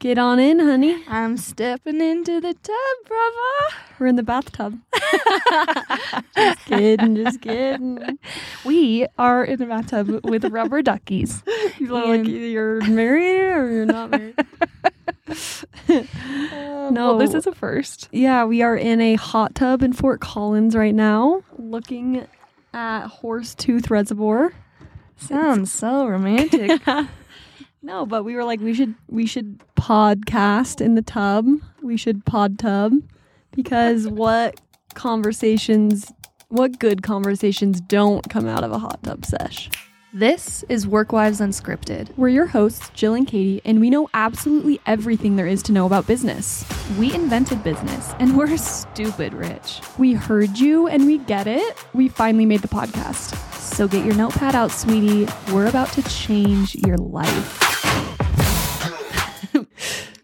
Get on in, honey. I'm stepping into the tub, brother. We're in the bathtub. just kidding, just kidding. We are in the bathtub with rubber duckies. You look like And- you're married or you're not married. no, No. this is a first. yeah, we are in a hot tub in Fort Collins right now, looking at Horsetooth Reservoir. Sounds so romantic. no, but we were like, we should we should podcast in the tub. We should pod tub because what conversations, what good conversations don't come out of a hot tub sesh. This is Work Wives Unscripted. We're your hosts, Jill and Katie, and we know absolutely everything there is to know about business. We invented business and we're stupid rich. We heard you and we get it. We finally made the podcast. So get your notepad out, sweetie. We're about to change your life.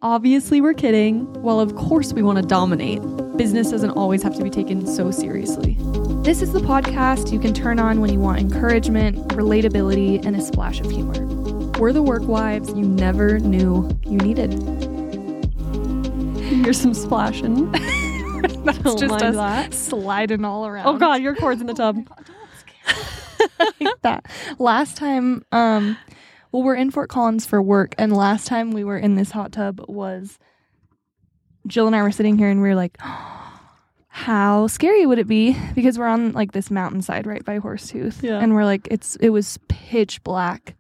Obviously, we're kidding. Well, of course, we want to dominate. Business doesn't always have to be taken so seriously. This is the podcast you can turn on when you want encouragement, relatability, and a splash of humor. We're the work wives you never knew you needed. Here's some splashing. That's Don't just us that. sliding all around. Oh God, your cord's in the tub. like that. Last time, um, well, we're in Fort Collins for work, and last time we were in this hot tub was Jill and I were sitting here, and we were like, "How scary would it be?" Because we're on like this mountainside right by Horsetooth, Yeah. and we're like, it's it was pitch black.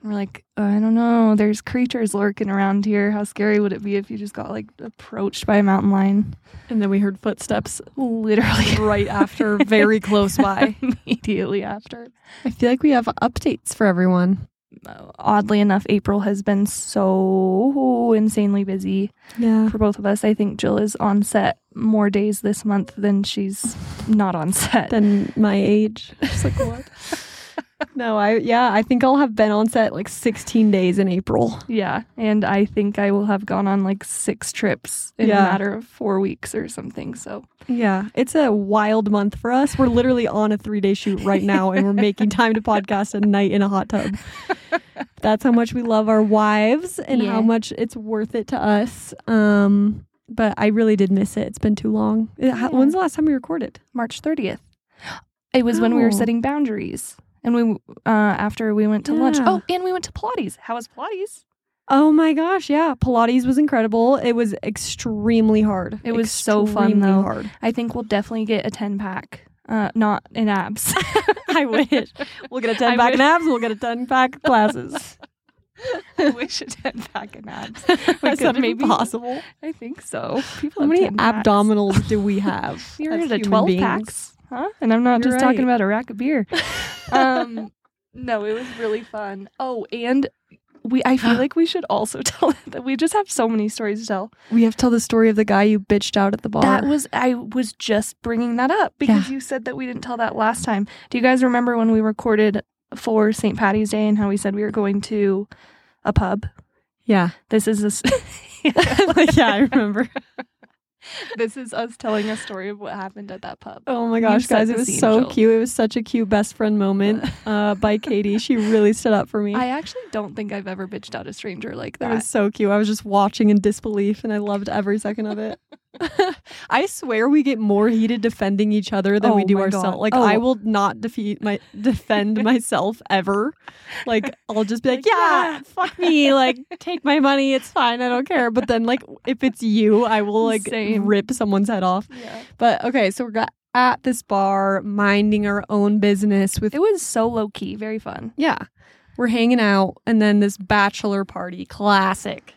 And we're like, I don't know. There's creatures lurking around here. How scary would it be if you just got like approached by a mountain lion? And then we heard footsteps Literally right after, very close by. immediately after. I feel like we have updates for everyone. Oddly enough, April has been so insanely busy Yeah. for both of us. I think Jill is on set more days this month than she's not on set. Than my age. Just like what? No, I yeah, I think I'll have been on set like 16 days in April. yeah, and I think I will have gone on like six trips in Yeah. a matter of four weeks or something. So Yeah, it's a wild month for us. We're literally on a three day shoot right now, and we're making time to podcast at night in a hot tub. That's how much we love our wives and Yeah. how much it's worth it to us. Um, but I really did miss it. It's been too long. Uh, Yeah. When's the last time we recorded? March thirtieth, it was when we were Oh. setting boundaries. And we, uh, after we went to lunch. Oh, and we went to Pilates. How was Pilates? Oh my gosh, yeah. Pilates was incredible. It was extremely hard. It was so fun, though. hard. I think we'll definitely get a ten pack. Uh, not in abs. I wish. We'll get a 10 I pack in abs. We'll get a 10 pack classes. I wish a 10 pack in abs. Is that maybe- possible? I think so. People How many 10 packs. abdominals do we have? You're at a 12 beings? packs. Huh? And I'm not You're just talking about a rack of beer. Um, no, it was really fun. Oh, and we I feel like we should also tell that we just have so many stories to tell. We have to tell the story of the guy you bitched out at the bar. That was I was just bringing that up because you said that we didn't tell that last time. Do you guys remember when we recorded for St. Patty's Day and how we said we were going to a pub? yeah. This is a s- yeah, I remember. this is us telling a story of what happened at that pub. Oh my gosh, set guys, it was scene, so Jill. cute. It was such a cute best friend moment uh, by Katie. She really stood up for me. I actually don't think I've ever bitched out a stranger like that. It was so cute. I was just watching in disbelief and I loved every second of it. I swear we get more heated defending each other than we Oh do ourselves. Like Oh. I will not defeat my defend myself ever. Like I'll just be like, Like, yeah, yeah. fuck me. Like take my money. It's fine. I don't care. But then like if it's you, I will like Same. rip someone's head off. yeah. But okay, so we're got at this bar minding our own business with It was so low key, very fun. yeah. We're hanging out, and then this bachelor party, classic,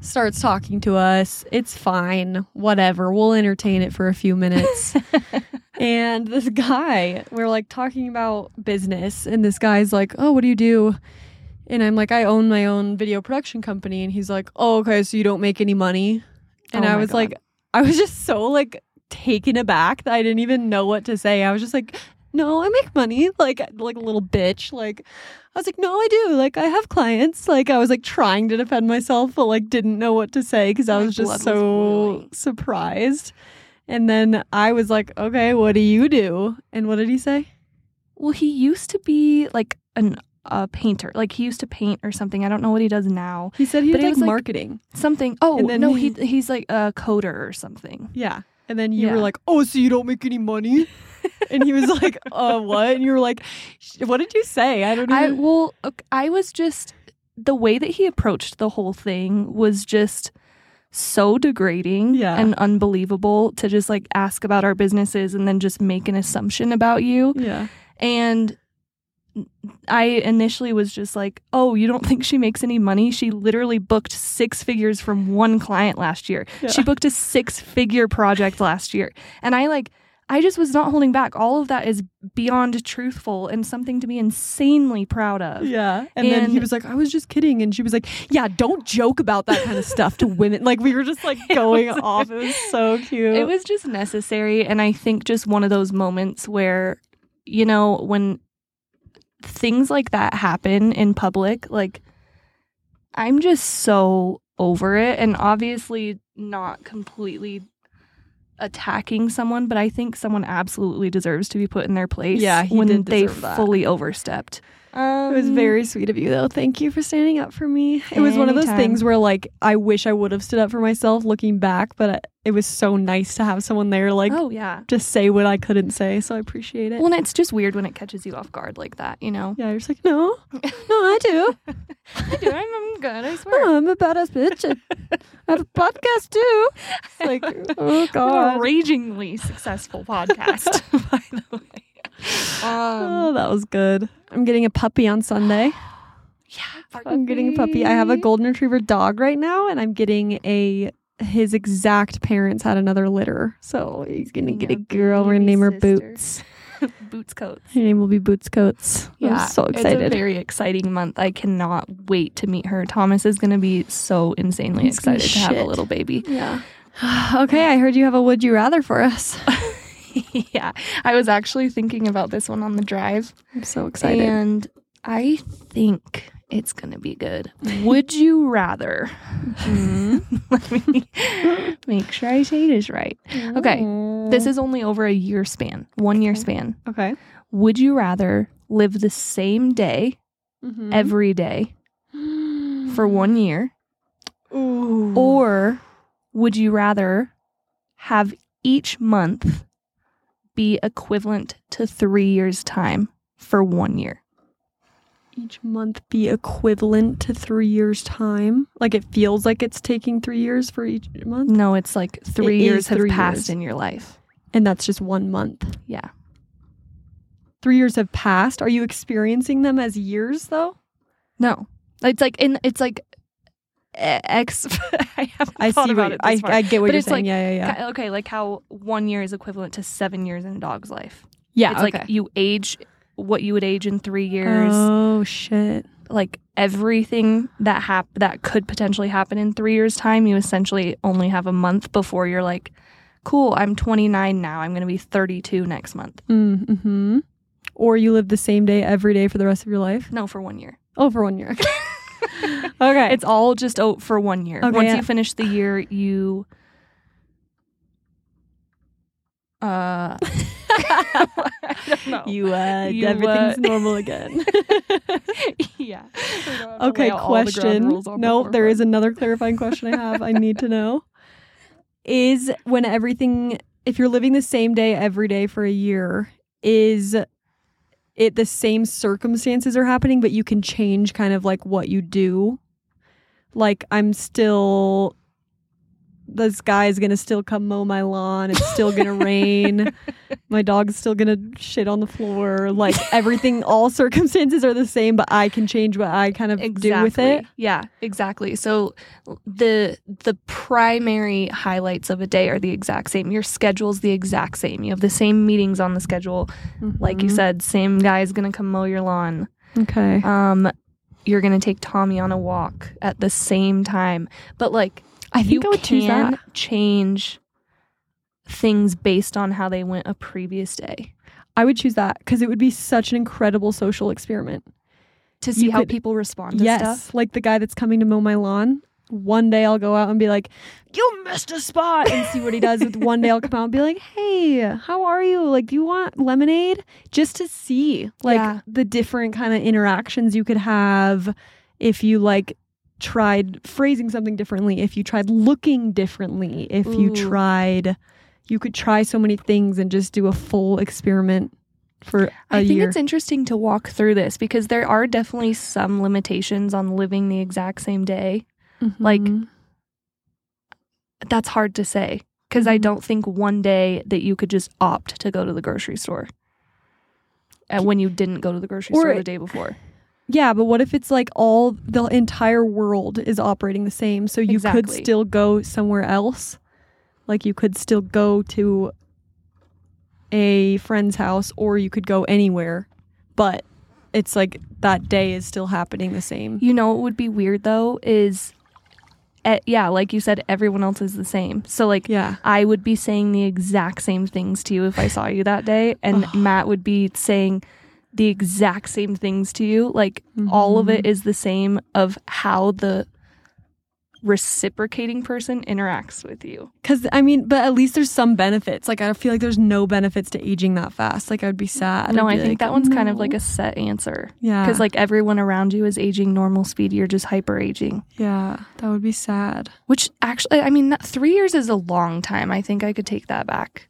starts talking to us. It's fine, whatever. We'll entertain it for a few minutes. and this guy, we're like talking about business, and this guy's like, Oh, what do you do? And I'm like, I own my own video production company. And he's like, Oh, okay, so you don't make any money? And Oh I was God. like, I was just so like taken aback that I didn't even know what to say. I was just like, no, I make money, like like a little bitch. Like I was like, no, I do. Like I have clients. Like I was like trying to defend myself, but like didn't know what to say because I was just was so boiling. surprised. And then I was like, okay, what do you do? And what did he say? Well, he used to be like an a painter. Like he used to paint or something. I don't know what he does now. He said he But was like was, like- marketing. Something. Oh no, he he's like a coder or something. Yeah. And then you were like, "Oh, so you don't make any money?" and he was like, "Uh, what?" And you were like, "What did you say?" I don't I even. well, I was just the way that he approached the whole thing was just so degrading Yeah. and unbelievable to just like ask about our businesses and then just make an assumption about you. yeah. And I initially was just like, "Oh, you don't think she makes any money? She literally booked six figures from one client last year. Yeah. She booked a six-figure project last year." And I like I just was not holding back. All of that is beyond truthful and something to be insanely proud of. Yeah. And, then he was like, I was just kidding. And she was like, Yeah, don't joke about that kind of stuff to women. Like, we were just like going was- off. It was so cute. It was just necessary and I think just one of those moments where you know when things like that happen in public like I'm just so over it and obviously not completely attacking someone but I think someone absolutely deserves to be put in their place Yeah, when they that. fully overstepped. Um, It was very sweet of you, though. Thank you for standing up for me. It was one of those things where, like, I wish I would have stood up for myself looking back, but it- was so nice to have someone there, like, Oh yeah. just say what I couldn't say. So I appreciate it. Well, and it's just weird when it catches you off guard like that, you know. yeah, you're just like, no, no, I do. I do. I'm, I'm good. I swear. Oh, I'm a badass bitch. I have a podcast too. It's like, oh god. ragingly successful podcast, by the way. Oh, Um, that was good. I'm getting a puppy on Sunday. yeah, I'm getting a puppy. I have a golden retriever dog right now, and I'm getting a. His exact parents had another litter, so he's gonna get a girl. We're gonna name her sister. Boots. Boots coats. Her name will be Boots Coats. Yeah, I'm so It's excited. a very exciting month. I cannot wait to meet her. Thomas is going to be so insanely He's excited to have a little baby. yeah. okay, I heard you have a would you rather for us. yeah, I was actually thinking about this one on the drive, I'm so excited. and I think it's going to be good. Would you rather? Let me make sure I say this right. Okay, This is only over a year span, one year span. okay. Would you rather live the same day Mhm. every day for one year, Ooh. or would you rather have each month be equivalent to three years' time for one year? each month be equivalent to three years time? Like it feels like it's taking three years for each month, No, it's like three It years have three passed years. in your life. and that's just one month. Yeah. Three years have passed. Are you experiencing them as years though? No, it's like in it's like eh, X. I haven't I thought see about what it. I. I get what But you're saying. like yeah, yeah, yeah. Okay, like how one year is equivalent to seven years in a dog's life. Yeah, it's okay. like you age what you would age in three years. Oh shit. like everything that hap- that could potentially happen in three years' time, you essentially only have a month before you're like, cool, I'm 29 now. I'm going to be 32 next month. Mm-hmm. Or you live the same day every day for the rest of your life. No, for one year. Oh, for one year. okay. It's all just oh, for one year. Okay, Once yeah. you finish the year, you. Uh, I don't know. you uh You, everything's uh, normal again. yeah. okay, question. No, there is another clarifying question I have. I need to know. Is when everything if you're living the same day every day for a year, is it the same circumstances are happening, but you can change kind of like what you do? Like I'm still this guy is gonna still come mow my lawn. It's still gonna rain. My dog's still gonna shit on the floor. Like everything, all circumstances are the same, but I can change what I kind of do with it. Yeah, exactly. So the the primary highlights of a day are the exact same. Your schedule's the exact same. You have the same meetings on the schedule. Like you Mhm. said, same guy's gonna come mow your lawn. Okay. Um, you're gonna take Tommy on a walk at the same time. But like I think you I would choose can that. change things based on how they went a previous day I would choose that because it would be such an incredible social experiment. to see You how could- people respond to yes, stuff. like the guy that's coming to mow my lawn. one day I'll go out and be like, "You missed a spot," and see what he does. With one day I'll come out and be like, "Hey, how are you? Like, do you want lemonade?" Just to see like Yeah. the different kind of interactions you could have if you like tried phrasing something differently, if you tried looking differently, if you tried, you could try so many things and just do a full experiment for a I think year. it's interesting to walk through this because there are definitely some limitations on living the exact same day. like, Mhm. That's hard to say because I Mhm. don't think one day that you could just opt to go to the grocery store. And when you didn't go to the grocery Or- store the day before. Yeah, but what if it's like all the entire world is operating the same? So you could still go somewhere else. Like you could still go to a friend's house or you could go anywhere. But it's like that day is still happening the same. You know what would be weird though is, eh, yeah, like you said, everyone else is the same. So like Yeah. I would be saying the exact same things to you if I saw you that day, and Matt would be saying the exact same things to you. Like all of it Mhm. the same of how the reciprocating person interacts with you. Cuz I mean, but at least there's some benefits. Like I feel like there's no benefits to aging that fast. Like I'd be sad. no, I'd I think like, that one's kind of like a set answer Yeah. because like everyone around you is aging normal speed. You're just hyper aging. yeah, that would be sad. Which actually, I mean, three years is a long time. I think I could take that back.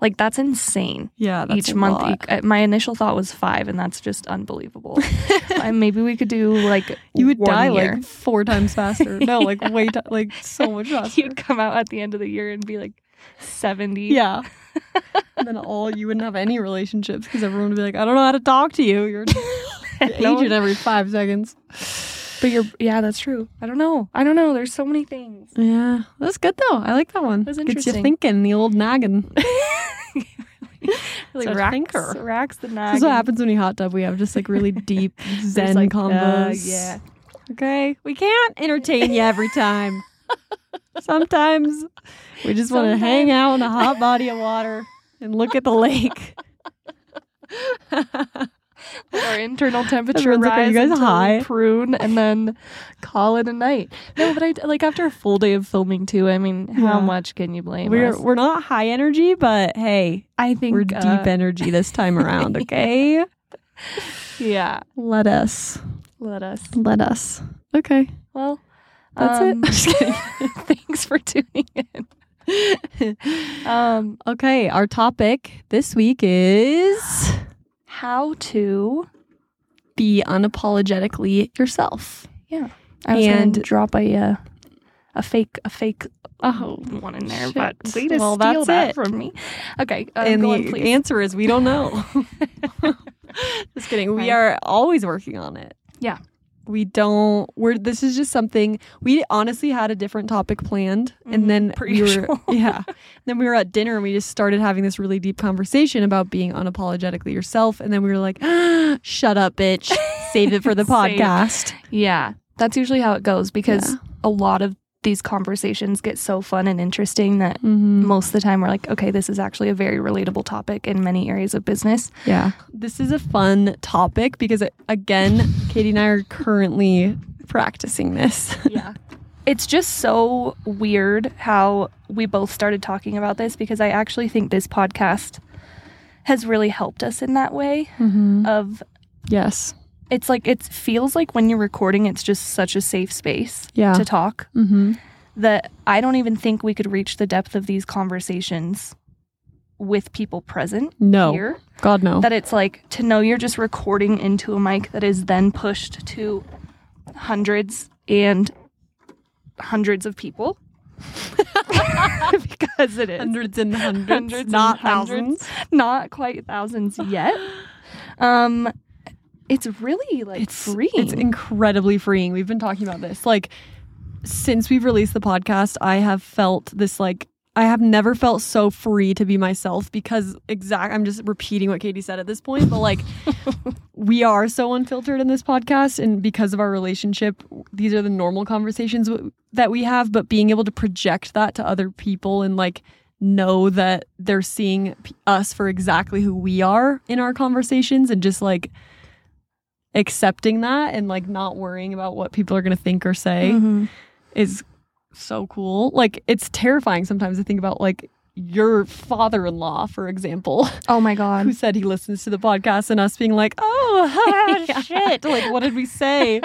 Like that's insane. Yeah, that's Each month, lot. uh, my initial thought was five, and that's just unbelievable. Uh, Maybe we could do like You would die year. like four times faster. No, like way ti- like so much faster. You'd come out at the end of the year and be like seventy. yeah. and then all you wouldn't have any relationships because everyone would be like, I don't know how to talk to you. You're, aging every five seconds. but you're yeah, that's true. I don't know. I don't know. There's so many things. Yeah, that's good though. I like that one. That's Gets you thinking. The old nagging. Really It's a racks, thinker. racks the This nag. is what happens when you hot tub. We have just like really deep Zen like, uh, combos. yeah. Okay. We can't entertain you every time. Sometimes we just want to hang out in a hot body of water and look at the lake. Our internal temperature Everyone's like, "Are you guys high?" prune and then call it a night. No, but I like after a full day of filming too. I mean, how Yeah. much can you blame we're us? we're not high energy, but hey, I think we're uh, deep energy this time around. Okay, Yeah, let us, let us. let us. Okay, Well, that's um, it. Just kidding. thanks for tuning in. Um, okay, our topic this week is how to? be unapologetically yourself. Yeah. I was And- gonna drop a uh, a fake a fake Oh, one in there, shit. but way to Well, steal that's that it. from me. Okay, um, and the on, answer is we don't know. just kidding. We are always working on it. Yeah. We don't. We're. This is just something we honestly had a different topic planned, Mhm, and then per we were. usual. Yeah. Then we were at dinner and we just started having this really deep conversation about being unapologetically yourself, and then we were like, "Shut up, bitch! Save it for the podcast." Yeah, that's usually how it goes because Yeah. a lot of these conversations get so fun and interesting that Mm-hmm. most of the time we're like, okay, this is actually a very relatable topic in many areas of business. Yeah. This is a fun topic because, again, Katie and I are currently practicing this. Yeah. It's just so weird how we both started talking about this because I actually think this podcast has really helped us in that way Mm-hmm. of Yes. It's like it feels like when you're recording it's just such a safe space Yeah. to talk Mm-hmm. that I don't even think we could reach the depth of these conversations with people present No. here. God, no. That it's like to know you're just recording into a mic that is then pushed to hundreds and hundreds of people. because it is. hundreds and hundreds, Hundreds and not hundreds. thousands. Not quite thousands yet. Um it's really like It's freeing. It's incredibly freeing. We've been talking about this. Like since we've released the podcast, I have felt this like I have never felt so free to be myself because exact I'm just repeating what Katie said at this point, but like we are so unfiltered in this podcast and because of our relationship, these are the normal conversations w- that we have, but being able to project that to other people and like know that they're seeing p- us for exactly who we are in our conversations and just like accepting that and like not worrying about what people are going to think or say Mhm. is so cool. Like it's terrifying sometimes to think about like your father-in-law, for example, Oh my god. who said he listens to the podcast and us being like, "Oh, Yeah. shit! Like, what did we say?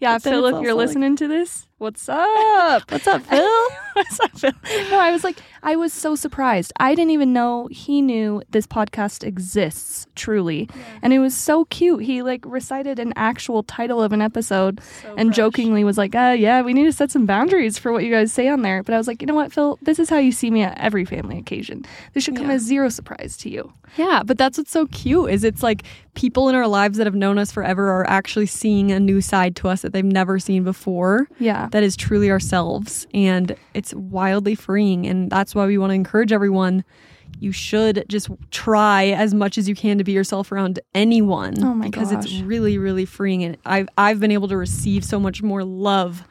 yeah, Phil, if you're also like- listening to this, what's up? What's up, Phil?" What's up, Phil? No, I was like, I was so surprised. I didn't even know he knew this podcast exists, truly. And it was so cute. He like recited an actual title of an episode and jokingly was like, uh, yeah, we need to set some boundaries for what you guys say on there. But I was like, you know what, Phil? This is how you see me at every family occasion. This should come Yeah. as zero surprise to you. Yeah, but that's what's so cute is it's like people in our lives that have known us forever are actually seeing a new side to us that they've never seen before. Yeah. That is truly ourselves, and it's wildly freeing. And that's why we want to encourage everyone. You should just try as much as you can to be yourself around anyone. Oh my because it's really, really freeing. And I've I've been able to receive so much more love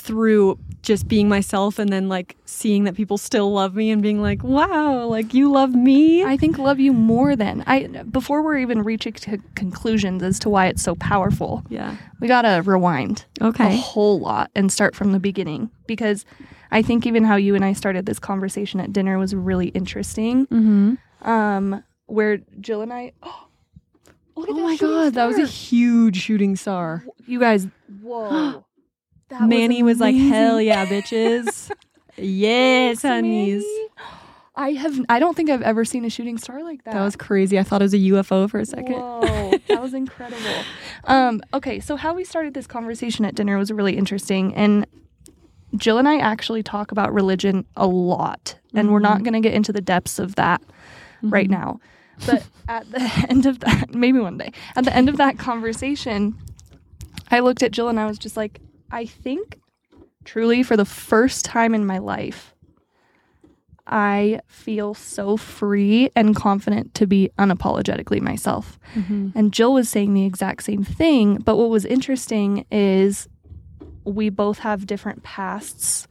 through just being myself and then like seeing that people still love me and being like, wow, like you love me. I think love you more than I before we're even reaching to conclusions as to why it's so powerful. yeah. We gotta rewind okay. a whole lot and start from the beginning because I think even how you and I started this conversation at dinner was really interesting. Mm-hmm. Um, where Jill and I, oh, look at Oh my god, that was a huge shooting star. you guys. Whoa, That Manny was, like, "Hell yeah, bitches!" yes, honeys. I have. I don't think I've ever seen a shooting star like that. That was crazy. I thought it was a UFO for a second. Whoa, that was incredible. Um, okay, so how we started this conversation at dinner was really interesting, and Jill and I actually talk about religion a lot, and we're not going to get into the depths of that right Mhm. now. But at the end of that, maybe one day, at the end of that conversation, I looked at Jill and I was just like, I think truly for the first time in my life, I feel so free and confident to be unapologetically myself. Mhm. And Jill was saying the exact same thing. But what was interesting is we both have different pasts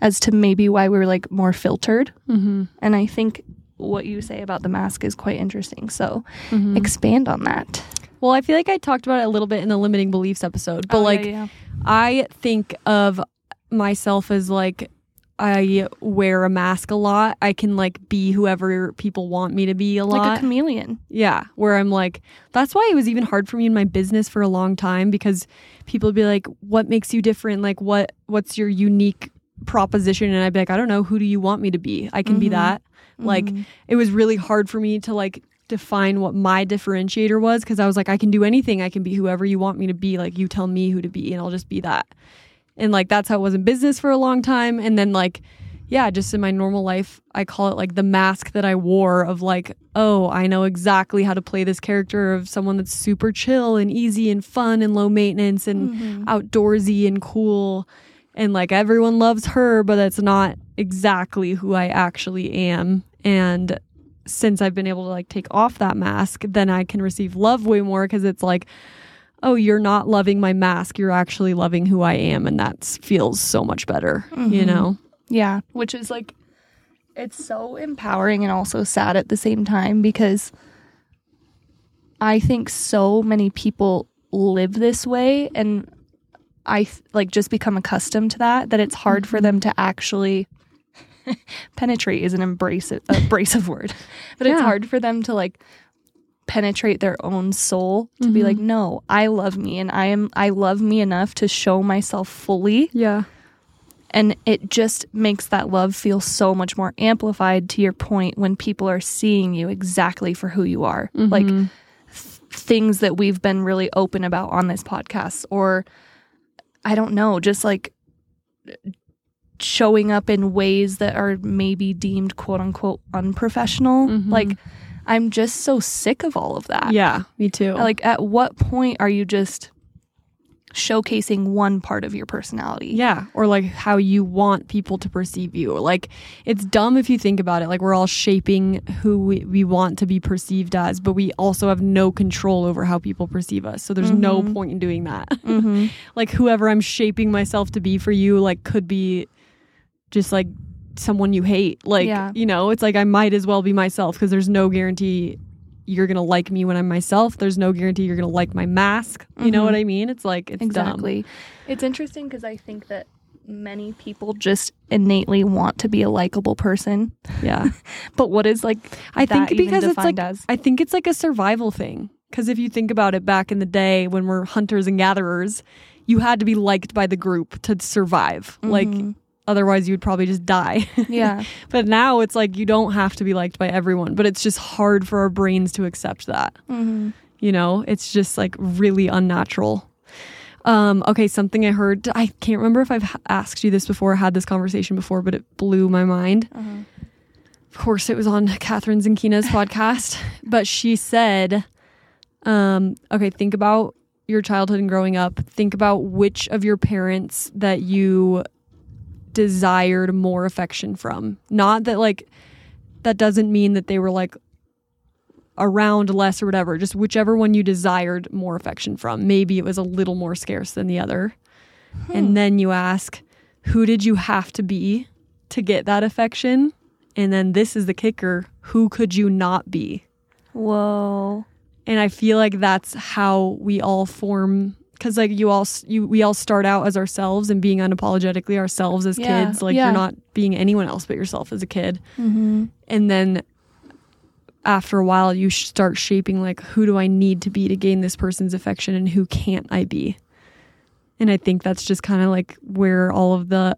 as to maybe why we were like more filtered. Mhm. And I think what you say about the mask is quite interesting. So Mhm. expand on that. Well, I feel like I talked about it a little bit in the limiting beliefs episode, but Oh, yeah, like yeah. I think of myself as like I wear a mask a lot. I can like be whoever people want me to be a lot. like a chameleon. Yeah, where I'm like, that's why it was even hard for me in my business for a long time because people would be like, "What makes you different? Like, what what's your unique proposition?" And I'd be like, "I don't know. Who do you want me to be? I can be Mhm. that." Like, Mhm. it was really hard for me to like define what my differentiator was because I was like, I can do anything. I can be whoever you want me to be. Like, you tell me who to be, and I'll just be that. And like that's how it was in business for a long time. And then like yeah, just in my normal life, I call it like the mask that I wore of like, oh, I know exactly how to play this character of someone that's super chill and easy and fun and low maintenance and Mhm. outdoorsy and cool. And like everyone loves her, but that's not exactly who I actually am. And since I've been able to like take off that mask, then I can receive love way more because it's like, oh, you're not loving my mask. You're actually loving who I am. And that feels so much better, you Mhm. know? Yeah, which is like it's so empowering and also sad at the same time because I think so many people live this way and I like just become accustomed to that that it's hard for them to actually penetrate is an abrasive abrasive word. But it's hard for them to like penetrate their own soul to be Mhm. like no, I love me and I am I love me enough to show myself fully Yeah. and it just makes that love feel so much more amplified to your point when people are seeing you exactly for who you are. Like Mhm. th- things that we've been really open about on this podcast, or I don't know, just like showing up in ways that are maybe deemed quote unquote unprofessional. Mhm. Like, I'm just so sick of all of that. yeah, me too. Like, at what point are you just showcasing one part of your personality? Yeah, or like how you want people to perceive you. Like it's dumb if you think about it. Like we're all shaping who we, we want to be perceived as, but we also have no control over how people perceive us. So there's no Mhm. point in doing that. Mm-hmm. like whoever I'm shaping myself to be for you, like could be just like someone you hate. Like Yeah. you know, it's like I might as well be myself because there's no guarantee you're gonna like me when I'm myself. There's no guarantee you're gonna like my mask. You know Mhm. what I mean? It's like it's dumb. Exactly. It's interesting because I think that many people just innately want to be a likable person. Yeah. But what is like I think because it's like as? I think it's like a survival thing. Because if you think about it, back in the day when we're hunters and gatherers, you had to be liked by the group to survive. Like Otherwise, you'd probably just die. yeah. but now it's like you don't have to be liked by everyone. But it's just hard for our brains to accept that. hmm You know, it's just like really unnatural. Um, okay, something I heard. I can't remember if I've asked you this before, had this conversation before, but it blew my mind. Uh-huh. Of course, it was on Kathrin Zenkina's podcast, but she said, um, okay, think about your childhood and growing up. Think about which of your parents that you desired more affection from. Not that, like, that doesn't mean that they were like around less or whatever, just whichever one you desired more affection from. Maybe it was a little more scarce than the other. Hmm. And then you ask, who did you have to be to get that affection? And then this is the kicker who could you not be? Whoa. And I feel like that's how we all form because like you all you we all start out as ourselves and being unapologetically ourselves as Yeah, kids like yeah. you're not being anyone else but yourself as a kid Mm-hmm. and then after a while you start shaping like who do i need to be to gain this person's affection and who can't i be and i think that's just kind of like where all of the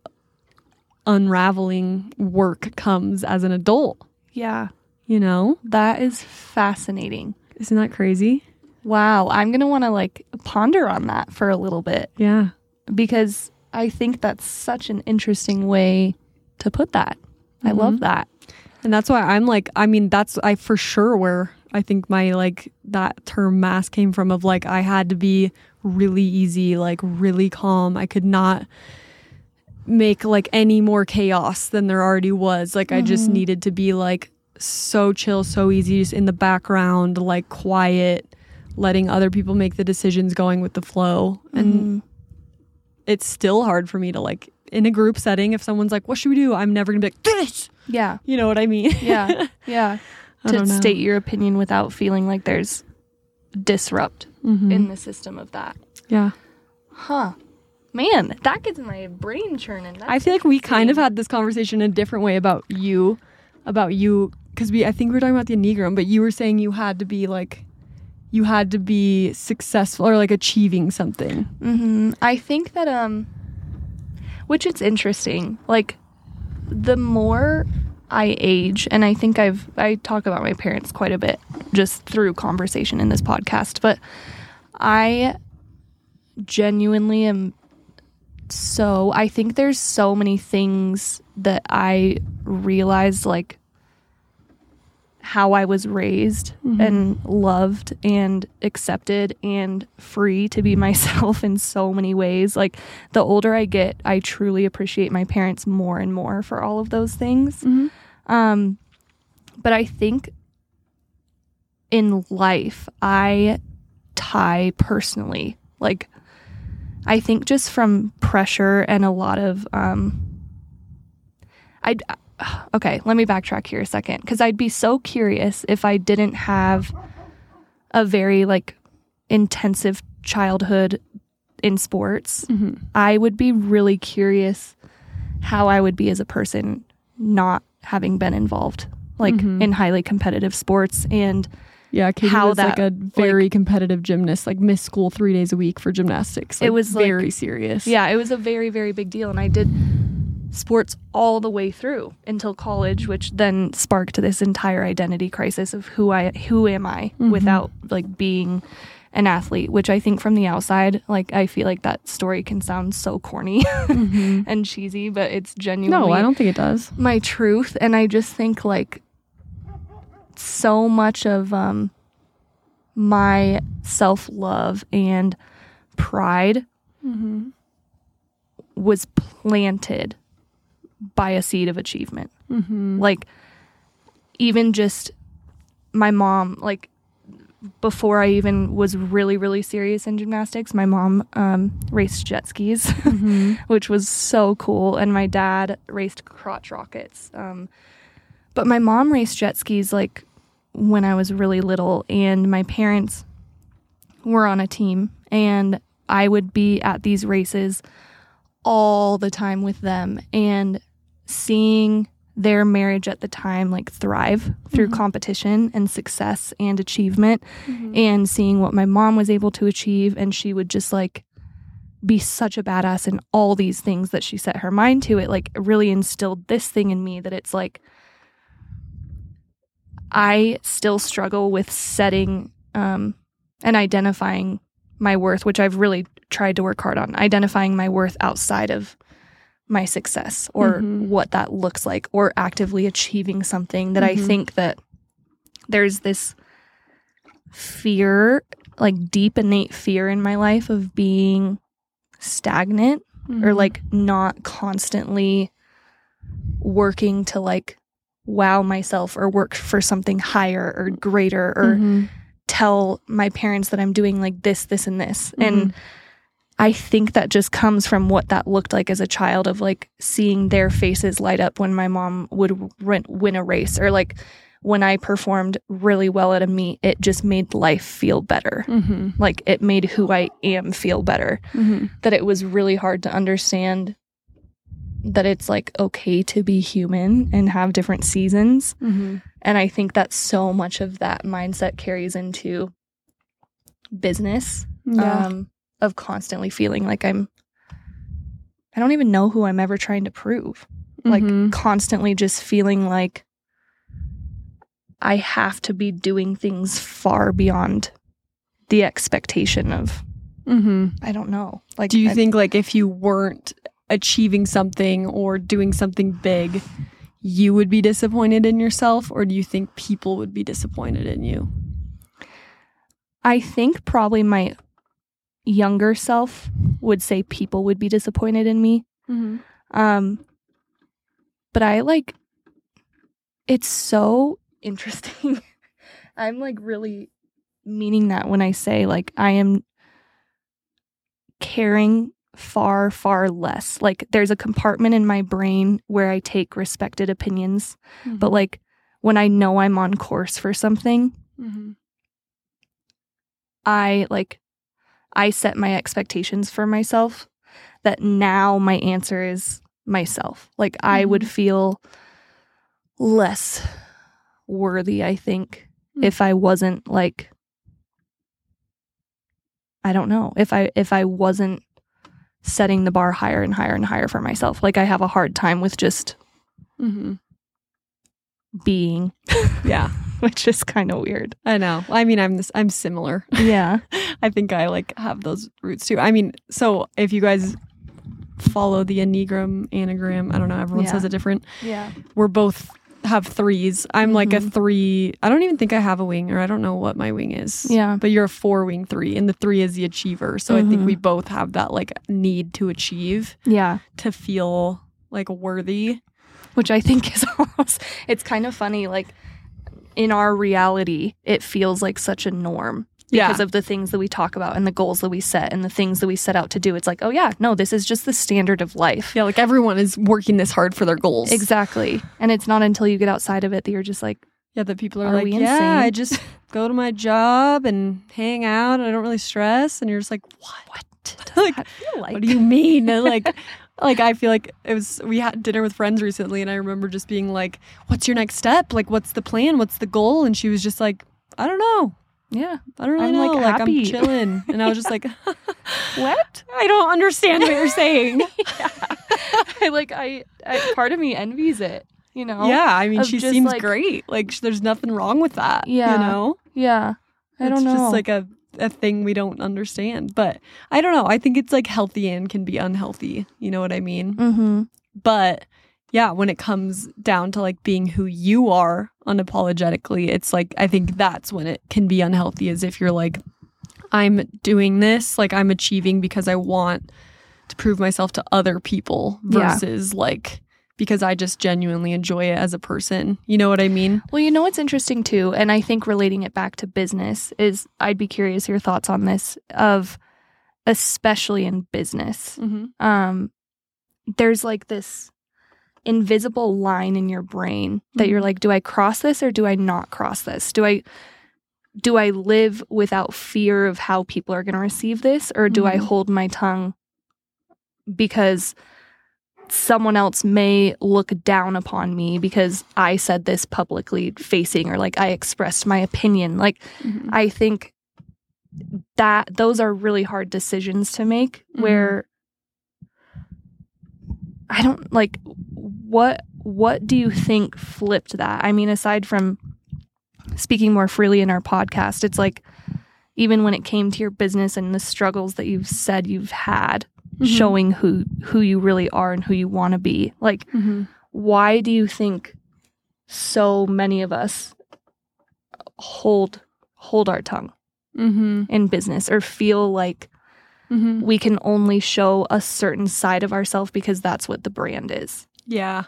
unraveling work comes as an adult Yeah. you know That is fascinating. isn't that crazy Wow. I'm going to want to like ponder on that for a little bit yeah because I think that's such an interesting way to put that. I mm-hmm. love that. and that's why i'm like i mean that's i for sure where i think my like that term mass came from of like i had to be really easy like really calm i could not make like any more chaos than there already was like i just mm-hmm. needed to be like so chill so easy just in the background like quiet letting other people make the decisions going with the flow and Mhm. it's still hard for me to like in a group setting if someone's like what should we do i'm never gonna be like this yeah. you know what i mean Yeah. Yeah. To state your opinion without feeling like there's disrupt Mhm. in the system of that. yeah Huh. Man, that gets my brain churning. That's I feel like we kind of had this conversation a different way about you, about you, because we I think we were talking about the enneagram, but you were saying you had to be like, you had to be successful or like achieving something. hmm I think that um, which it's interesting. Like, the more I age, and I think I've I talk about my parents quite a bit just through conversation in this podcast, but I genuinely am so I think there's so many things that I realized like how I was raised and loved and accepted and free to be myself in so many ways. Like the older I get, I truly appreciate my parents more and more for all of those things. Um, but I think in life, I tie personally, like, I think just from pressure and a lot of, um, I, okay, let me backtrack here a second because I'd be so curious if I didn't have a very like intensive childhood in sports. Mm-hmm. I would be really curious how I would be as a person not having been involved like mm-hmm. in highly competitive sports and Yeah, Katie How was like a very competitive gymnast, like missed school three days a week for gymnastics. It like, was, like- very serious. Yeah, it was a very, very big deal. And I did sports all the way through until college, which then sparked this entire identity crisis of who I who am I mm-hmm. without like being an athlete, which I think from the outside, like I feel like that story can sound so corny mm-hmm. and cheesy, but it's genuinely No, I don't think it does. my truth and i just think like so much of um my self-love and pride mm-hmm. was planted by a seed of achievement like even just my mom like before I even was really, really serious in gymnastics, my mom um, raced jet skis, which was so cool. And my dad raced crotch rockets. Um, but my mom raced jet skis like when I was really little, and my parents were on a team, and I would be at these races all the time with them and seeing their marriage at the time like thrive through Mhm. competition and success and achievement Mhm. and seeing what my mom was able to achieve and she would just like be such a badass in all these things that she set her mind to it like really instilled this thing in me that it's like i still struggle with setting um and identifying my worth which i've really tried to work hard on identifying my worth outside of my success or Mhm. what that looks like or actively achieving something that i Mhm. think that there's this fear like deep innate fear in my life of being stagnant or Mhm. like not constantly working to like wow myself or work for something higher or greater or Mhm. tell my parents that I'm doing like this this and this and I think that just comes from what that looked like as a child of like seeing their faces light up when my mom would win, win a race or like when I performed really well at a meet it just made life feel better Mhm. like it made who I am feel better Mhm. that it was really hard to understand that it's like okay to be human and have different seasons. Mhm. And I think that so much of that mindset carries into business Yeah. um, of constantly feeling like I'm, I don't even know who I'm ever trying to prove. Like Mhm. constantly just feeling like I have to be doing things far beyond the expectation of, mm-hmm. I don't know. Like, Do you I- think like if you weren't achieving something or doing something big, you would be disappointed in yourself, or do you think people would be disappointed in you? I think probably my younger self would say people would be disappointed in me. Mm-hmm. Um, but I like it's so interesting. I'm like really meaning that when I say like I am caring far, far less. Like there's a compartment in my brain where I take respected opinions, but like when I know I'm on course for something, Mhm. I like I set my expectations for myself that now my answer is myself. Like I would Mhm. feel less worthy, I think, Mm. if I wasn't like I don't know, if I if I wasn't setting the bar higher and higher and higher for myself. Like I have a hard time with just Mhm. being, Yeah, which is kind of weird. I know. I mean, I'm this. I'm similar. Yeah. I think I like have those roots too. I mean, so if you guys follow the enneagram, anagram, I don't know. Everyone Yeah. says it different. Yeah. We're both have threes. I'm like a Mhm. three. I don't even think I have a wing, or I don't know what my wing is. Yeah. But you're a four wing three, and the three is the achiever. So I think we both have that like need to achieve Yeah. to feel like worthy. which I think is almost it's kind of funny like in our reality it feels like such a norm because Yeah. of the things that we talk about and the goals that we set and the things that we set out to do it's like oh yeah no this is just the standard of life Yeah, like everyone is working this hard for their goals. exactly and it's not until you get outside of it that you're just like Yeah, that people are, Are like, yeah. I just go to my job and hang out. And I don't really stress. And you're just like, what? What? like, like what do you mean? Like, like I feel like it was. We had dinner with friends recently, and I remember just being like, "What's your next step? Like, what's the plan? What's the goal?" And she was just like, "I don't know. yeah I don't really I'm, know. like, Like, happy." I'm chilling." And I was just like, what "I don't understand what you're saying." I like I, I part of me envies it you know yeah, I mean, she seems like- great. Like, there's nothing wrong with that. Yeah. you know. yeah I don't it's know just like a, a thing we don't understand. But I don't know. I think it's like healthy and can be unhealthy. You know what I mean? mm-hmm But yeah, when it comes down to like being who you are unapologetically, it's like I think that's when it can be unhealthy is if you're like, I'm doing this, like I'm achieving because I want to prove myself to other people Yeah. versus like because I just genuinely enjoy it as a person. You know what I mean? Well, you know what's interesting too, and I think relating it back to business is I'd be curious your thoughts on this of especially in business. Mm-hmm. Um there's like this invisible line in your brain that you're Mhm. like do I cross this or do I not cross this? Do I do I live without fear of how people are going to receive this or do I Mhm. hold my tongue because someone else may look down upon me because I said this publicly facing or like I expressed my opinion. Like Mhm. I think that those are really hard decisions to make Mhm. where I don't like what what do you think flipped that? I mean aside from speaking more freely in our podcast, it's like even when it came to your business and the struggles that you've said you've had Mhm. showing who who you really are and who you want to be. Like Mhm. why do you think so many of us hold hold our tongue Mhm. in business or feel like Mhm. we can only show a certain side of ourselves because that's what the brand is. Yeah.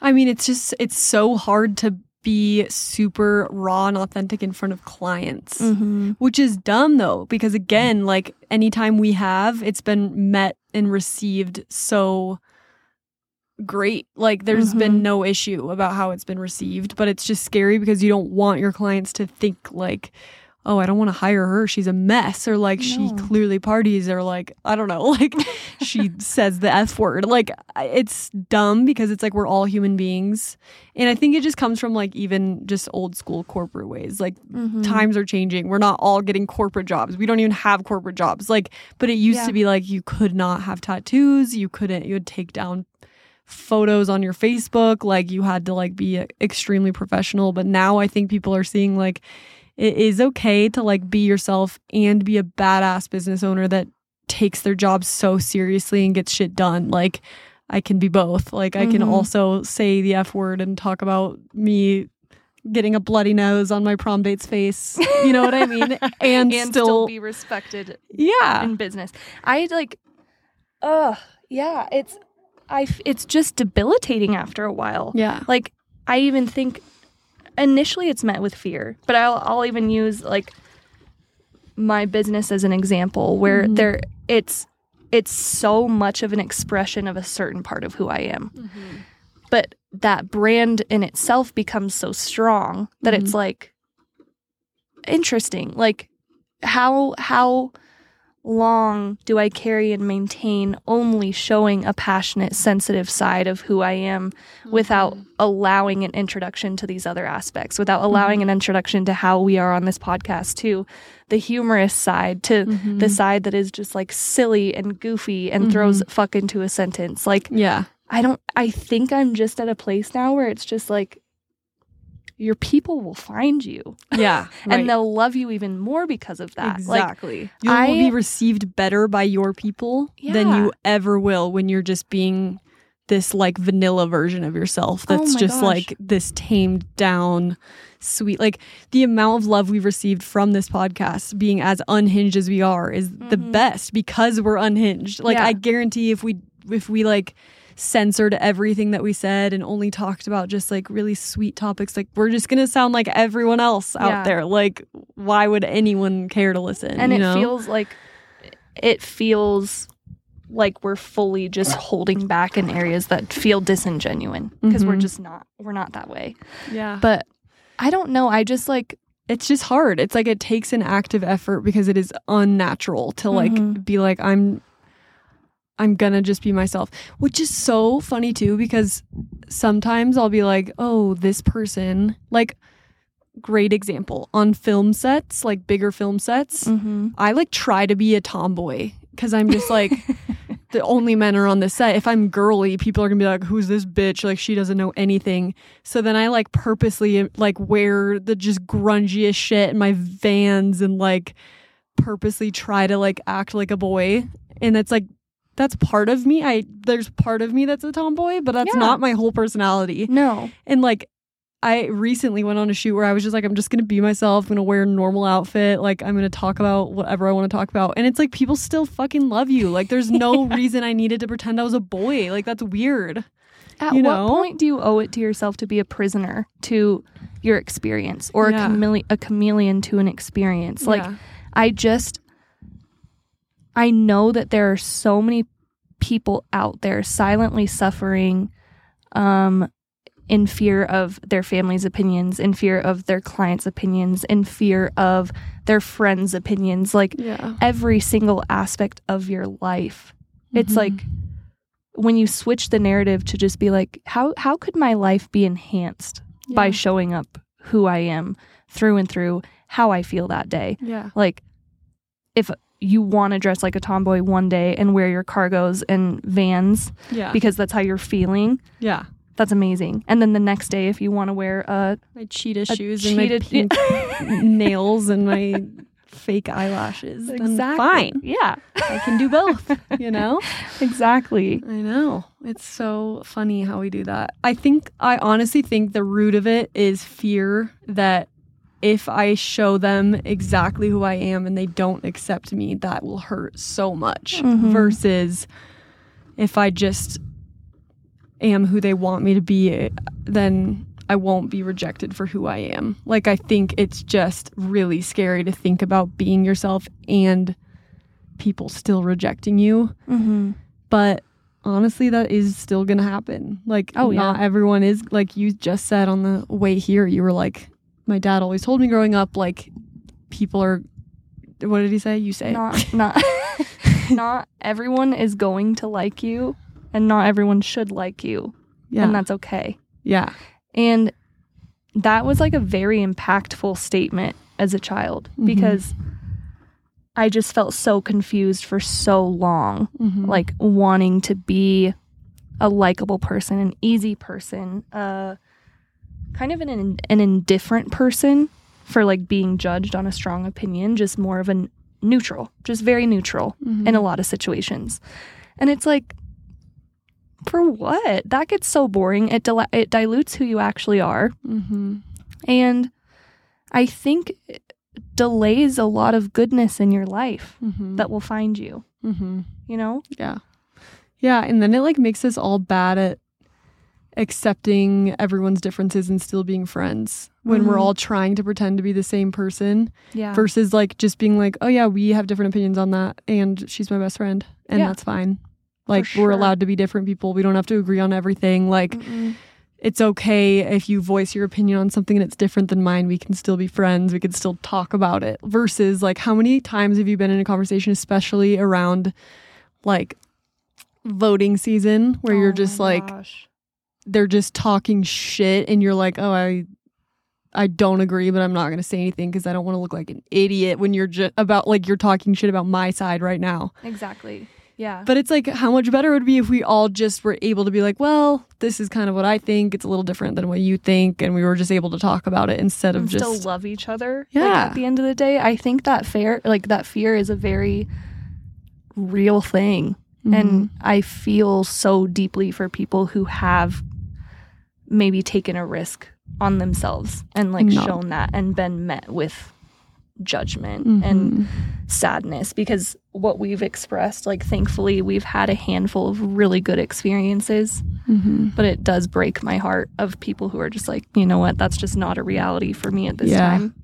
I mean, it's just, it's so hard to be super raw and authentic in front of clients, Mm-hmm. which is dumb though, because again, like anytime we have, it's been met and received so great. Like there's Mhm. been no issue about how it's been received, but it's just scary because you don't want your clients to think like, oh, I don't want to hire her. She's a mess. Or like she clearly parties. Or like, I don't know, like she says the F word. Like it's dumb because it's like we're all human beings. And I think it just comes from like even just old school corporate ways. Like Mm-hmm. times are changing. We're not all getting corporate jobs. We don't even have corporate jobs. Like, but it used Yeah. to be like you could not have tattoos. You couldn't, you would take down photos on your Facebook. Like you had to like be extremely professional. But now I think people are seeing like it is okay to like be yourself and be a badass business owner that takes their job so seriously and gets shit done. Like I can be both. Like I can Mhm. also say the F word and talk about me getting a bloody nose on my prom date's face. You know what I mean? And, and still, still, be respected yeah. in business. I like, ugh, yeah, it's, I it's just debilitating after a while. Yeah. Like, I even think initially it's met with fear, but I'll, I'll even use like my business as an example where Mhm. there, it's, it's so much of an expression of a certain part of who I am. But that brand in itself becomes so strong that it's like interesting. Like how how long do I carry and maintain only showing a passionate, sensitive side of who I am mm-hmm. without allowing an introduction to these other aspects, without allowing mm-hmm. an introduction to how we are on this podcast too, the humorous side to Mm-hmm. the side that is just like silly and goofy and mm-hmm. throws fuck into a sentence. Like Yeah. I don't I think I'm just at a place now where it's just like your people will find you Yeah. and they'll love you even more because of that. Like Exactly. you I- will be received better by your people than you ever will when you're just being this like vanilla version of yourself Oh that's my just gosh. like this tamed down sweet like the amount of love we've received from this podcast being as unhinged as we are is the Mhm. best because we're unhinged like Yeah. i guarantee if we if we like censored everything that we said and only talked about just like really sweet topics like we're just gonna sound like everyone else out Yeah. there like why would anyone care to listen and it know? feels like it feels like we're fully just holding back in areas that feel disingenuine because we're Mhm. just not we're not that way. yeah But I don't know, I just like it's just hard. It's like it takes an active effort because it is unnatural to like Mhm. be like I'm I'm gonna just be myself, which is so funny too because sometimes I'll be like, "Oh, this person like great example on film sets, like bigger film sets. mm-hmm. I like try to be a tomboy cuz I'm just like the only men are on the set. If I'm girly, people are gonna be like, "Who's this bitch? Like she doesn't know anything." So then I like purposely like wear the just grungiest shit in my Vans and like purposely try to like act like a boy, and it's like that's part of me. I there's part of me that's a tomboy, but that's Yeah. not my whole personality. No. And like I recently went on a shoot where I was just like, I'm just gonna be myself. I'm gonna wear a normal outfit. Like I'm gonna talk about whatever I want to talk about. And it's like people still fucking love you. Like there's no reason I needed to pretend I was a boy. Like that's weird. At You what point do you owe it to yourself to be a prisoner to your experience or Yeah. a, chamele- a chameleon to an experience? Like, Yeah. I just, I know that there are so many people out there silently suffering um, in fear of their family's opinions, in fear of their clients' opinions, in fear of their friends' opinions. Like, yeah. every single aspect of your life. It's Mhm. like when you switch the narrative to just be like, how how could my life be enhanced by showing up who I am through and through, how I feel that day? Yeah. Like, if you want to dress like a tomboy one day and wear your cargos and vans Yeah. because that's how you're feeling, yeah. that's amazing. And then the next day, if you want to wear a, My cheetah a shoes and my nails and my fake eyelashes. then Fine. yeah, I can do both, you know? exactly. I know. It's so funny how we do that. I think, I honestly think the root of it is fear that if I show them exactly who I am and they don't accept me, that will hurt so much Mhm. versus if I just am who they want me to be, then I won't be rejected for who I am. Like, I think it's just really scary to think about being yourself and people still rejecting you Mm-hmm. but honestly that is still gonna happen like Oh, yeah. not everyone is like you just said on the way here you were like my dad always told me growing up like people are what did he say you say Not not not everyone is going to like you, and not everyone should like you, yeah and that's okay. yeah And that was like a very impactful statement as a child Mhm. because I just felt so confused for so long, Mhm. like wanting to be a likable person, an easy person, uh, kind of an, an indifferent person for like being judged on a strong opinion, just more of a neutral, just very neutral Mhm. in a lot of situations. And it's like, for what? That gets so boring. It dil- it dilutes who you actually are, Mhm. and I think it delays a lot of goodness in your life Mhm. that will find you. Mhm. You know? yeah yeah and then it like makes us all bad at accepting everyone's differences and still being friends when we're Mhm. all trying to pretend to be the same person Yeah. versus like just being like, oh yeah, we have different opinions on that, and she's my best friend, and Yeah. that's fine. Like sure. we're allowed to be different people. We don't have to agree on everything. Like Mm-mm. it's okay if you voice your opinion on something and it's different than mine. We can still be friends. We can still talk about it. Versus like, how many times have you been in a conversation, especially around like voting season, where you're Oh just like gosh. They're just talking shit, and you're like, oh, I I don't agree, but I'm not going to say anything because I don't want to look like an idiot when you're just about like you're talking shit about my side right now. exactly. Yeah. But it's like how much better it would be if we all just were able to be like, well, this is kind of what I think. It's a little different than what you think, and we were just able to talk about it instead of and just still love each other. Yeah. Like, at the end of the day, I think that fair, like that fear, is a very real thing, Mm-hmm. and I feel so deeply for people who have maybe taken a risk on themselves and like No. shown that and been met with judgment and Mhm. sadness because what we've expressed like thankfully we've had a handful of really good experiences Mhm. but it does break my heart of people who are just like you know what that's just not a reality for me at this Yeah. time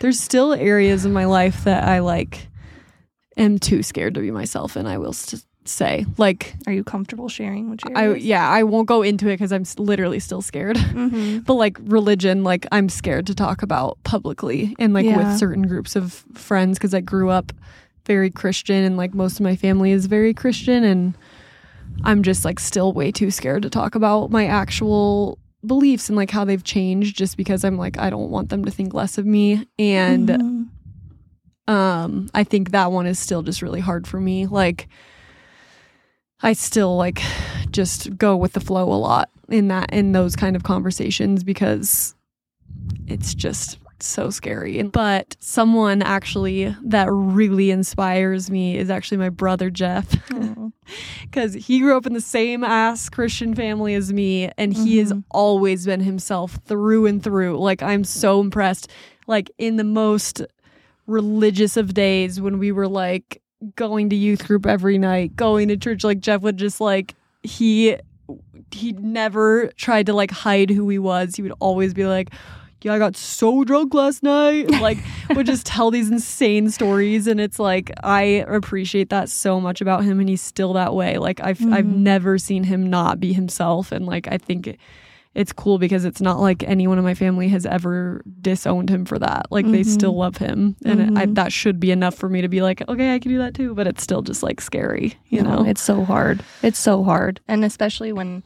there's still areas in my life that I like am too scared to be myself, and I will st- say like are you comfortable sharing what you I yeah I won't go into it because I'm literally still scared. mm-hmm. but like religion like i'm scared to talk about publicly and like Yeah. with certain groups of friends because i grew up very christian and like most of my family is very christian and i'm just like still way too scared to talk about my actual beliefs and like how they've changed just because i'm like i don't want them to think less of me and Mhm. um i think that one is still just really hard for me like i still like just go with the flow a lot in that in those kind of conversations because it's just so scary but someone actually that really inspires me is actually my brother jeff because he grew up in the same ass Christian family as me, and he has Mhm. always been himself through and through. Like I'm so impressed. Like in the most religious of days, when we were like going to youth group every night, going to church, like Jeff would just like he he never tried to like hide who he was. He would always be like. Yeah, I got so drunk last night. Like, would just tell these insane stories, and it's like I appreciate that so much about him, and he's still that way. Like I've I've Mhm. never seen him not be himself, and like I think it, it's cool because it's not like anyone in my family has ever disowned him for that. Like they Mhm. still love him, and I, Mhm. that should be enough for me to be like, okay, I can do that too. But it's still just like scary, you No, know? it's so hard. It's so hard. And especially when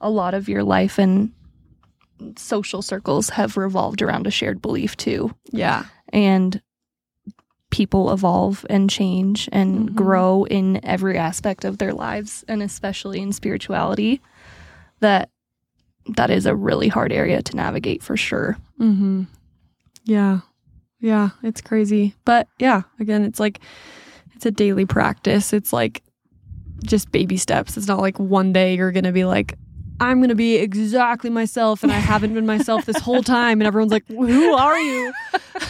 a lot of your life and social circles have revolved around a shared belief too. yeah, And people evolve and change and Mhm. grow in every aspect of their lives and especially in spirituality that that is a really hard area to navigate for sure. mm-hmm. yeah, yeah. It's crazy, but yeah. Again, it's like it's a daily practice. It's like just baby steps. It's not like one day you're gonna be like. I'm gonna be exactly myself, and I haven't been myself this whole time. And everyone's like, "Who are you?"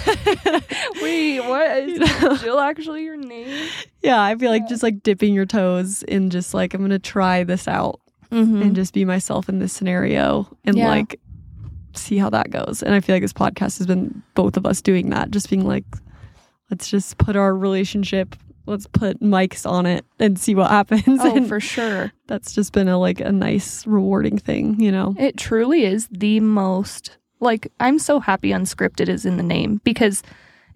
Wait, what is You know? Jill actually your name? Yeah, I feel like just like dipping your toes in just like I'm gonna try this out Mm-hmm. and just be myself in this scenario and Yeah. like see how that goes. And I feel like this podcast has been both of us doing that, just being like, let's just put our relationship, let's put mics on it and see what happens. Oh, and for sure. that's just been a like a nice, rewarding thing, you know? It truly is the most like I'm so happy unscripted is in the name because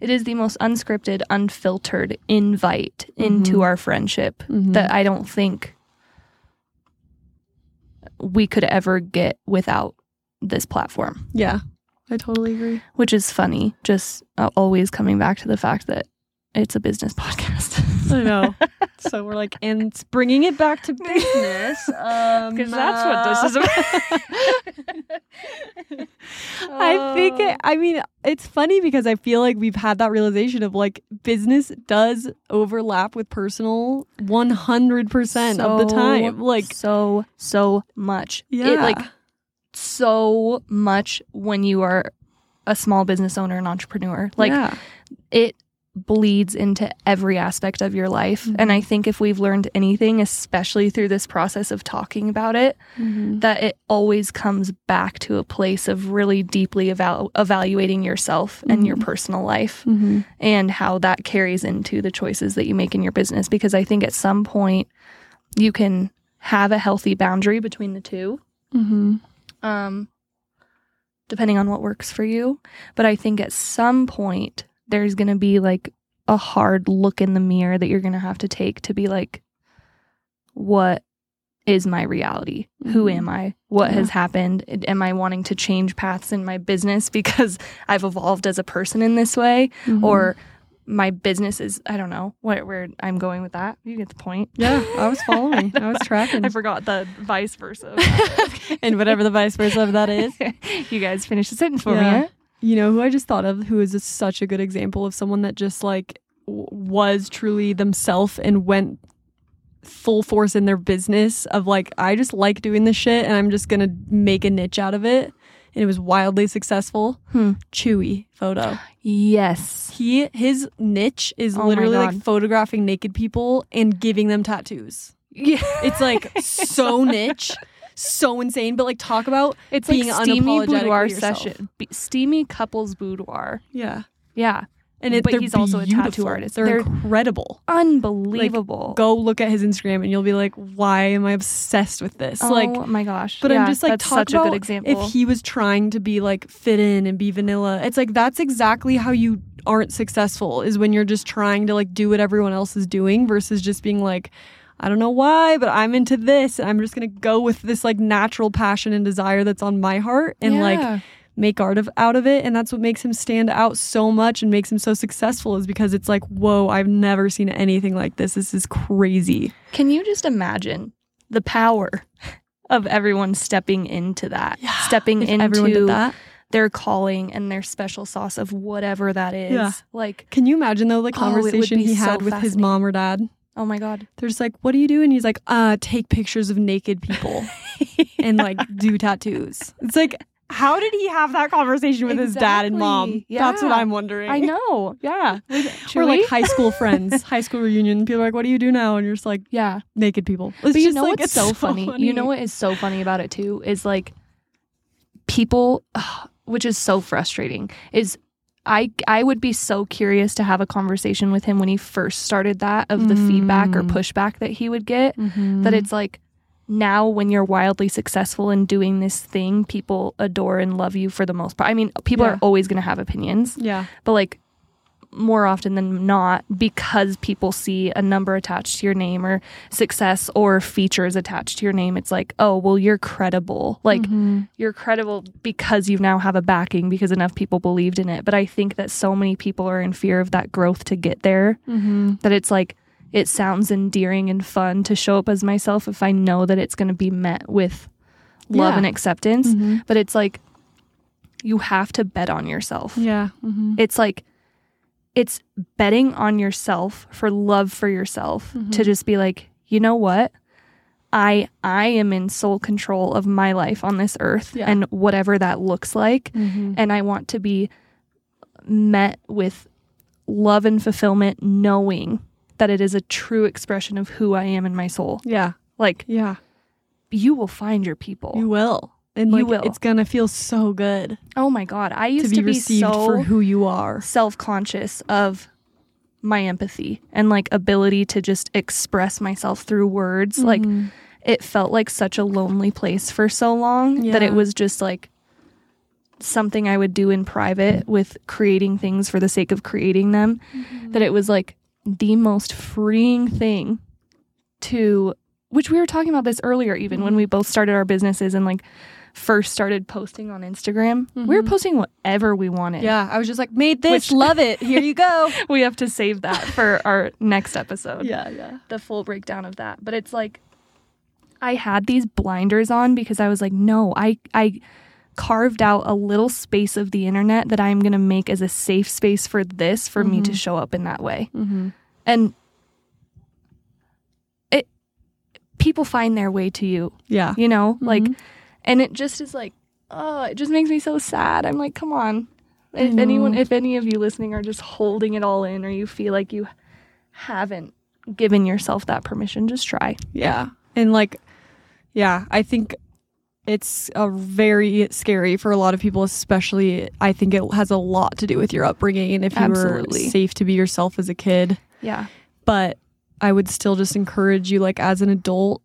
it is the most unscripted, unfiltered invite into Mhm. our friendship Mhm. that I don't think we could ever get without this platform, yeah, I totally agree. which is funny. Just uh, always coming back to the fact that it's a business podcast. I know. so we're like, and bringing it back to business. Um, Because that's what this is about. I think it, I mean it's funny because I feel like we've had that realization of like business does overlap with personal 100% of the time. Like so so much. yeah. It like so much when you are a small business owner and entrepreneur. Like yeah. it bleeds into every aspect of your life. Mhm. And I think if we've learned anything, especially through this process of talking about it, Mhm. that it always comes back to a place of really deeply eval- evaluating yourself and your Mhm. personal life Mhm. and how that carries into the choices that you make in your business. Because I think at some point you can have a healthy boundary between the two Mhm. um, depending on what works for you. But I think at some point there's going to be like a hard look in the mirror that you're going to have to take to be like, what is my reality? Who Mhm. am I? What Yeah. has happened? Am I wanting to change paths in my business because I've evolved as a person in this way? Mhm. Or my business is, I don't know where, where I'm going with that. You get the point. yeah, I was following. I was tracking. I forgot the vice versa. and whatever the vice versa of that is. you guys finish the sentence for Yeah. me. You know who I just thought of who is a, such a good example of someone that just like w- was truly themselves and went full force in their business of like I just like doing this shit and I'm just going to make a niche out of it and it was wildly successful. Hmm. Chewy photo. Yes. He his niche is Oh literally like photographing naked people and giving them tattoos. Yeah. It's like so niche, so insane, but like talk about It's being like steamy unapologetic boudoir session. Be- steamy couples boudoir. yeah. Yeah. And it, But he's also a tattoo artist. They're, They're- incredible. Unbelievable. Go look at his Instagram and you'll be like, why am I obsessed with this? oh like, my gosh. but Yeah, I'm just like, that's talk such about a good example. if he was trying to be like fit in and be vanilla. It's like that's exactly how you aren't successful is when you're just trying to like do what everyone else is doing versus just being like, I don't know why, but I'm into this. And I'm just gonna go with this like natural passion and desire that's on my heart and like make art of out of it and that's what makes him stand out so much and makes him so successful is because it's like whoa i've never seen anything like this this is crazy Can you just imagine the power of everyone stepping into that? stepping into that their calling and their special sauce of whatever that is. Yeah. Like, can you imagine though the Oh, conversation be he so had with his mom or dad oh my God. they're just like what do you do and he's like uh take pictures of naked people and like do tattoos it's like how did he have that conversation with his dad and mom Exactly. that's what i'm wondering I know. Yeah. We're like high school friends high school reunion people are like what do you do now and you're just like yeah. naked people it's But you just know like what's it's so, funny? You know what is so funny about it too is like people, ugh, which is so frustrating, is I I would be so curious to have a conversation with him when he first started that of the feedback or Mm. pushback that he would get. Mhm. That it's like now when you're wildly successful in doing this thing, people adore and love you for the most part. I mean, people Yeah. are always going to have opinions, Yeah. but like more often than not because people see a number attached to your name or success or features attached to your name it's like oh well you're credible like Mhm. you're credible because you now have a backing because enough people believed in it but i think that so many people are in fear of that growth to get there Mhm. that it's like it sounds endearing and fun to show up as myself if i know that it's going to be met with love Yeah. and acceptance Mhm. but it's like you have to bet on yourself Yeah. Mhm. it's like it's betting on yourself for love for yourself Mhm. to just be like you know what i i am in sole control of my life on this earth Yeah. and whatever that looks like Mhm. and i want to be met with love and fulfillment knowing that it is a true expression of who i am in my soul Yeah. like Yeah. you will find your people You will. And You like will. it's gonna feel so good oh my god i to used be, to be, received so for who you are. self conscious of my empathy and like ability to just express myself through words. Like Mhm. it felt like such a lonely place for so long that it was just like something I would do in private with creating things for the sake of creating them. That it was like the most freeing thing to which we were talking about this earlier even when we both started our businesses and like first started posting on Instagram. We were Mhm. posting whatever we wanted. yeah, I was just like, made this, Which- love it. Here you go. we have to save that for our next episode. yeah, yeah. The full breakdown of that. But it's like I had these blinders on because I was like, no, I I carved out a little space of the internet that I'm going to make as a safe space for this for me to Mhm. show up in that way. Mm-hmm. And it people find their way to you, Yeah. you know? Like Mhm. And it just is like, oh, it just makes me so sad. I'm like, come on. If anyone if any of you listening are just holding it all in or you feel like you haven't given yourself that permission, just try. Yeah. And like, yeah, I think it's a very scary for a lot of people, especially. I think it has a lot to do with your upbringing and if you Absolutely. were safe to be yourself as a kid. Yeah. But I would still just encourage you, like, as an adult,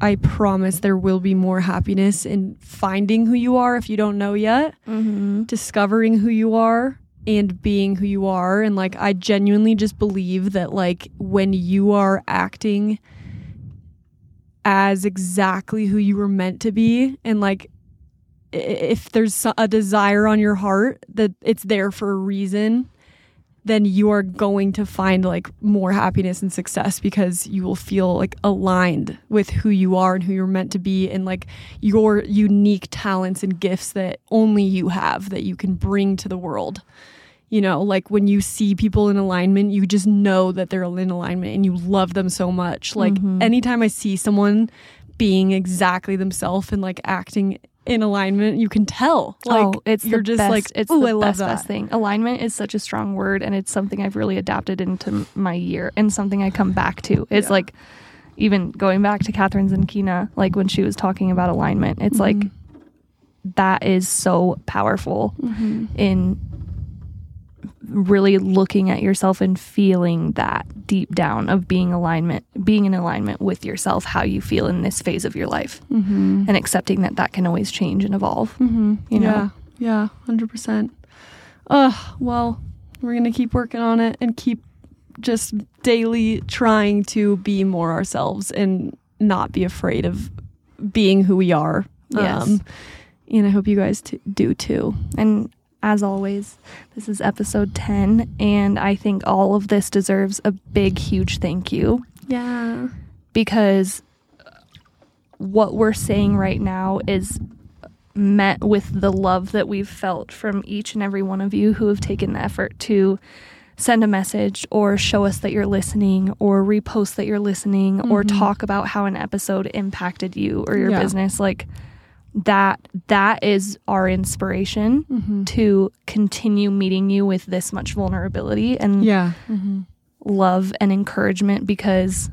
I promise there will be more happiness in finding who you are if you don't know yet, Mm-hmm. discovering who you are and being who you are. And like, I genuinely just believe that, like, when you are acting as exactly who you were meant to be, and like, if there's a desire on your heart that it's there for a reason, then you are going to find like more happiness and success because you will feel like aligned with who you are and who you're meant to be and like your unique talents and gifts that only you have that you can bring to the world. You know, like when you see people in alignment, you just know that they're in alignment and you love them so much. Like Mhm. anytime I see someone being exactly themselves and like acting in alignment, you can tell. Like oh, it's you're just best, like, it's "Ooh, the I love best, that." best thing. Alignment is such a strong word, and it's something I've really adapted into my year, and something I come back to. It's Yeah. like even going back to Kathrin's and Zenkina, like when she was talking about alignment, it's like Mhm. that is so powerful Mhm. in really looking at yourself and feeling that deep down of being alignment being in alignment with yourself how you feel in this phase of your life Mhm. and accepting that that can always change and evolve Mm-hmm. You know? Yeah. Yeah. Hundred percent. Ugh. Well, we're gonna keep working on it and keep just daily trying to be more ourselves and not be afraid of being who we are. Um, Yes. and I hope you guys t- do too. And as always, this is episode 10, and I think all of this deserves a big, huge thank you Yeah. because what we're saying right now is met with the love that we've felt from each and every one of you who have taken the effort to send a message or show us that you're listening or repost that you're listening or Mhm. talk about how an episode impacted you or your Yeah. business like that that is our inspiration Mm-hmm. to continue meeting you with this much vulnerability and Yeah. Mm-hmm. love and encouragement because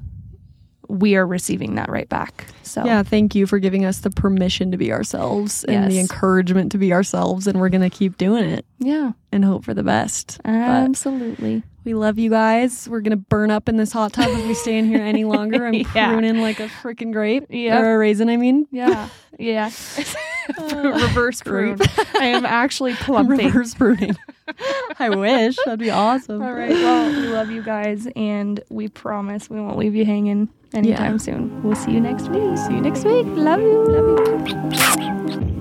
we are receiving that right back. So Yeah, thank you for giving us the permission to be ourselves and the encouragement to be ourselves. And we're going to keep doing it yeah, and hope for the best. absolutely. We love you guys. We're going to burn up in this hot tub if we stay in here any longer. I'm Yeah. pruning like a freaking grape. Yep. Or a raisin, I mean. Yeah, yeah. Reverse Prune. I am actually plumping. Reverse pruning. I wish. That'd be awesome. All right. Well, we love you guys, and we promise we won't leave you hanging anytime Yeah. soon. We'll see you next week. See you next week. Love you. Love you.